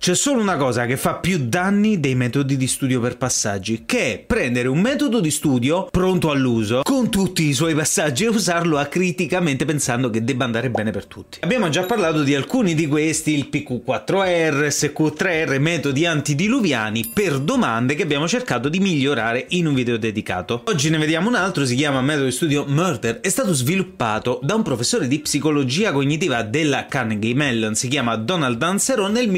C'è solo una cosa che fa più danni dei metodi di studio per passaggi, che è prendere un metodo di studio pronto all'uso, con tutti i suoi passaggi e usarlo acriticamente pensando che debba andare bene per tutti. Abbiamo già parlato di alcuni di questi, il PQ4R, SQ3R, metodi antidiluviani per domande che abbiamo cercato di migliorare in un video dedicato. Oggi ne vediamo un altro, si chiama metodo di studio Murder, è stato sviluppato da un professore di psicologia cognitiva della Carnegie Mellon, si chiama Donald Dansero nel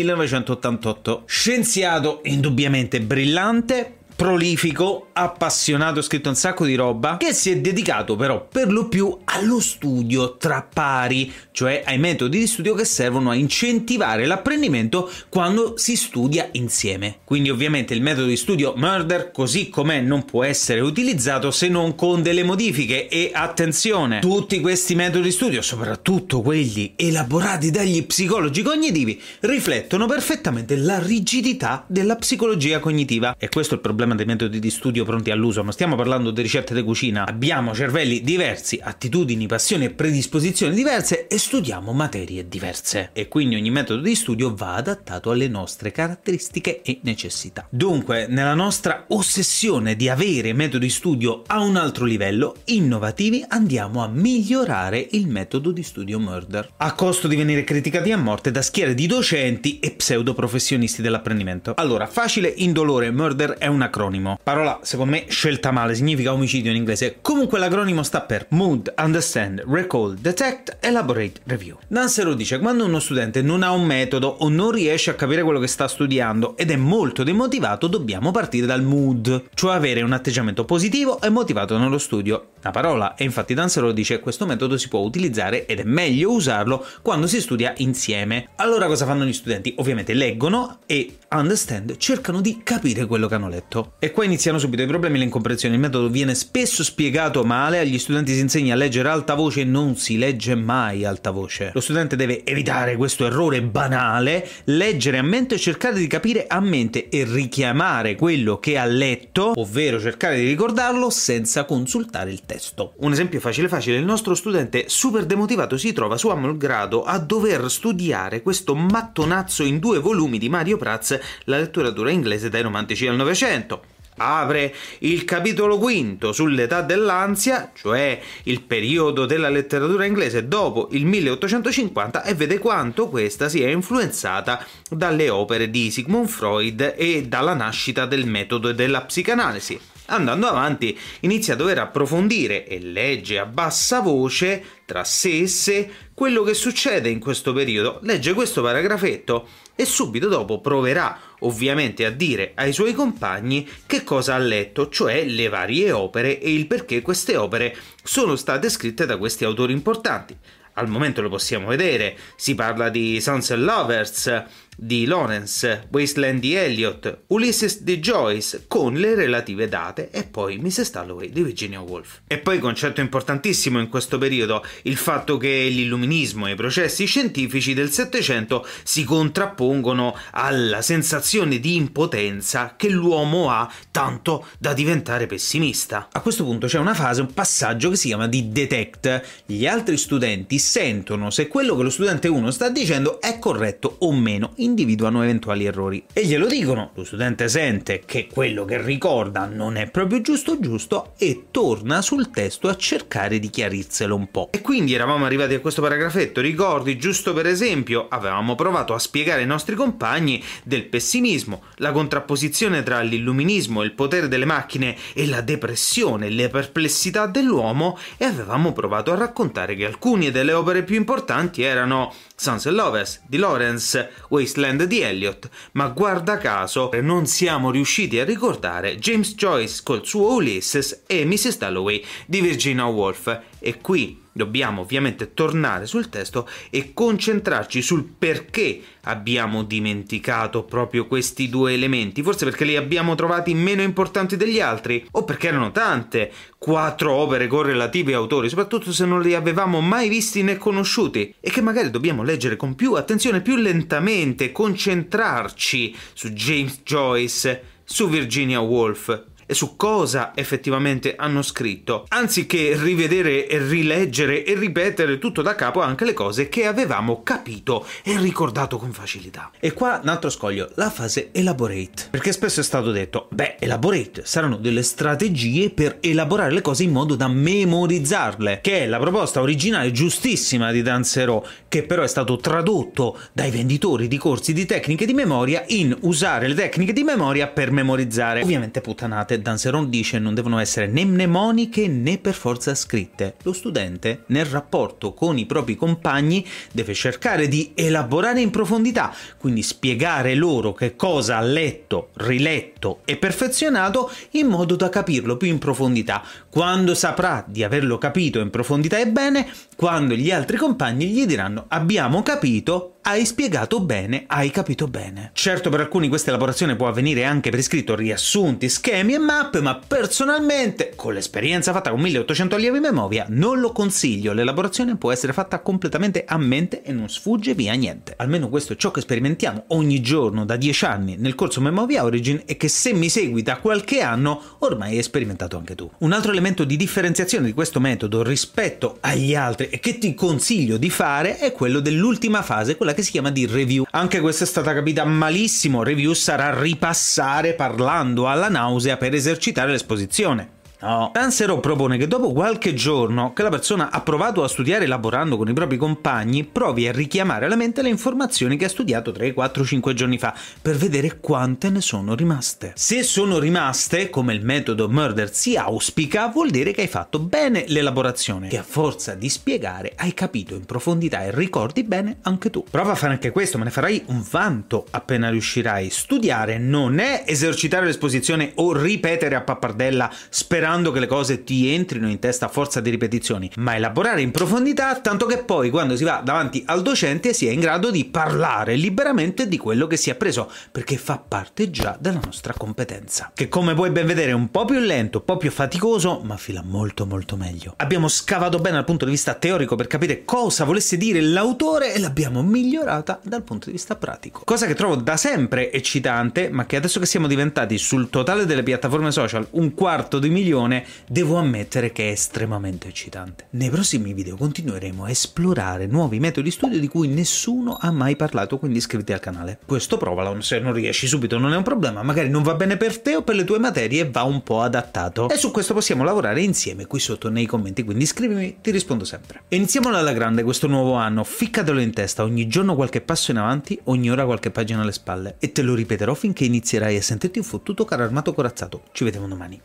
1980 Scienziato indubbiamente brillante, prolifico, appassionato, ha scritto un sacco di roba, che si è dedicato però per lo più allo studio tra pari, cioè ai metodi di studio che servono a incentivare l'apprendimento quando si studia insieme. Quindi ovviamente il metodo di studio Murder così com'è non può essere utilizzato se non con delle modifiche e attenzione, tutti questi metodi di studio, soprattutto quelli elaborati dagli psicologi cognitivi, riflettono perfettamente la rigidità della psicologia cognitiva e questo è il problema dei metodi di studio pronti all'uso, non stiamo parlando di ricette di cucina, abbiamo cervelli diversi, attitudini, passioni e predisposizioni diverse e studiamo materie diverse. E quindi ogni metodo di studio va adattato alle nostre caratteristiche e necessità. Dunque, nella nostra ossessione di avere metodi di studio a un altro livello, innovativi, andiamo a migliorare il metodo di studio Murder, a costo di venire criticati a morte da schiere di docenti e pseudo professionisti dell'apprendimento. Allora, facile, indolore, Murder è un acronimo acronimo. Parola, secondo me, scelta male, significa omicidio in inglese. Comunque l'acronimo sta per Mood, Understand, Recall, Detect, Elaborate, Review. Dansero dice, quando uno studente non ha un metodo o non riesce a capire quello che sta studiando ed è molto demotivato, dobbiamo partire dal mood, cioè avere un atteggiamento positivo e motivato nello studio. La parola, e infatti Dansero dice, questo metodo si può utilizzare ed è meglio usarlo quando si studia insieme. Allora cosa fanno gli studenti? Ovviamente leggono e understand, cercano di capire quello che hanno letto. E qua iniziano subito i problemi e le incomprensioni. Il metodo viene spesso spiegato male, agli studenti si insegna a leggere alta voce e non si legge mai alta voce. Lo studente deve evitare questo errore banale, leggere a mente e cercare di capire a mente e richiamare quello che ha letto, ovvero cercare di ricordarlo senza consultare il testo. Un esempio facile facile, il nostro studente super demotivato si trova su malgrado a dover studiare questo mattonazzo in due volumi di Mario Prats, la letteratura inglese dai romantici del Novecento. Apre il capitolo quinto sull'età dell'ansia, cioè il periodo della letteratura inglese dopo il 1850 e vede quanto questa sia influenzata dalle opere di Sigmund Freud e dalla nascita del metodo della psicanalisi. Andando avanti inizia a dover approfondire e legge a bassa voce tra sé e sé quello che succede in questo periodo. Legge questo paragrafetto e subito dopo proverà ovviamente a dire ai suoi compagni che cosa ha letto, cioè le varie opere e il perché queste opere sono state scritte da questi autori importanti. Al momento lo possiamo vedere, si parla di and Lovers, di Lawrence, Wasteland di Eliot, Ulysses di Joyce con le relative date e poi Mrs. Dalloway di Virginia Woolf. E poi concetto importantissimo in questo periodo, il fatto che l'illuminismo e i processi scientifici del Settecento si contrappongono alla sensazione di impotenza che l'uomo ha tanto da diventare pessimista. A questo punto c'è una fase, un passaggio che si chiama di detect. Gli altri studenti sentono se quello che lo studente 1 sta dicendo è corretto o meno individuano eventuali errori. E glielo dicono, lo studente sente che quello che ricorda non è proprio giusto giusto e torna sul testo a cercare di chiarirselo un po'. E quindi eravamo arrivati a questo paragrafetto, ricordi giusto per esempio, avevamo provato a spiegare ai nostri compagni del pessimismo, la contrapposizione tra l'illuminismo, il potere delle macchine e la depressione, le perplessità dell'uomo e avevamo provato a raccontare che alcune delle opere più importanti erano and Lovers di Lawrence, Wasteland di Eliot, ma guarda caso non siamo riusciti a ricordare James Joyce col suo Ulysses e Mrs. Dalloway di Virginia Woolf e qui Dobbiamo ovviamente tornare sul testo e concentrarci sul perché abbiamo dimenticato proprio questi due elementi, forse perché li abbiamo trovati meno importanti degli altri, o perché erano tante, quattro opere con relativi autori, soprattutto se non li avevamo mai visti né conosciuti, e che magari dobbiamo leggere con più attenzione, più lentamente, concentrarci su James Joyce, su Virginia Woolf, e su cosa effettivamente hanno scritto, anziché rivedere e rileggere e ripetere tutto da capo anche le cose che avevamo capito e ricordato con facilità. E qua un altro scoglio, la fase elaborate, perché spesso è stato detto, beh, elaborate saranno delle strategie per elaborare le cose in modo da memorizzarle, che è la proposta originale giustissima di Danzerò, che però è stato tradotto dai venditori di corsi di tecniche di memoria in usare le tecniche di memoria per memorizzare. Ovviamente puttanate Danseron dice non devono essere né mnemoniche né per forza scritte. Lo studente, nel rapporto con i propri compagni, deve cercare di elaborare in profondità, quindi spiegare loro che cosa ha letto, riletto e perfezionato in modo da capirlo più in profondità. Quando saprà di averlo capito in profondità e bene, quando gli altri compagni gli diranno abbiamo capito, hai spiegato bene, hai capito bene. Certo per alcuni questa elaborazione può avvenire anche per iscritto riassunti, schemi e mappe, ma personalmente, con l'esperienza fatta con 1800 allievi in memoria, non lo consiglio. L'elaborazione può essere fatta completamente a mente e non sfugge via niente. Almeno questo è ciò che sperimentiamo ogni giorno da 10 anni nel corso Memoria Origin e che se mi segui da qualche anno ormai hai sperimentato anche tu. Un altro elemento di differenziazione di questo metodo rispetto agli altri e che ti consiglio di fare è quello dell'ultima fase, quella che si chiama di review. Anche questa è stata capita malissimo, review sarà ripassare parlando alla nausea per esercitare l'esposizione. No. Tansero propone che dopo qualche giorno che la persona ha provato a studiare lavorando con i propri compagni, provi a richiamare alla mente le informazioni che ha studiato 3, 4, 5 giorni fa per vedere quante ne sono rimaste. Se sono rimaste, come il metodo Murder si auspica, vuol dire che hai fatto bene l'elaborazione, che a forza di spiegare hai capito in profondità e ricordi bene anche tu. Prova a fare anche questo, ma ne farai un vanto appena riuscirai. Studiare non è esercitare l'esposizione o ripetere a pappardella sperando sperando che le cose ti entrino in testa a forza di ripetizioni, ma elaborare in profondità tanto che poi quando si va davanti al docente si è in grado di parlare liberamente di quello che si è appreso, perché fa parte già della nostra competenza. Che come puoi ben vedere è un po' più lento, un po' più faticoso, ma fila molto molto meglio. Abbiamo scavato bene dal punto di vista teorico per capire cosa volesse dire l'autore e l'abbiamo migliorata dal punto di vista pratico. Cosa che trovo da sempre eccitante, ma che adesso che siamo diventati sul totale delle piattaforme social un quarto di milione visione, devo ammettere che è estremamente eccitante. Nei prossimi video continueremo a esplorare nuovi metodi di studio di cui nessuno ha mai parlato, quindi iscriviti al canale. Questo provalo, se non riesci subito non è un problema, magari non va bene per te o per le tue materie va un po' adattato. E su questo possiamo lavorare insieme qui sotto nei commenti, quindi iscrivimi, ti rispondo sempre. Iniziamolo alla grande questo nuovo anno, ficcatelo in testa, ogni giorno qualche passo in avanti, ogni ora qualche pagina alle spalle. E te lo ripeterò finché inizierai a sentirti un fottuto caro armato corazzato. Ci vediamo domani.